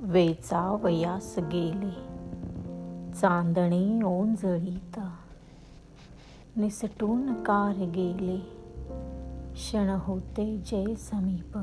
वेचावयास गेले. चांदणे ओंजळीत. निसटून कार गेले. क्षण होते जय समीप.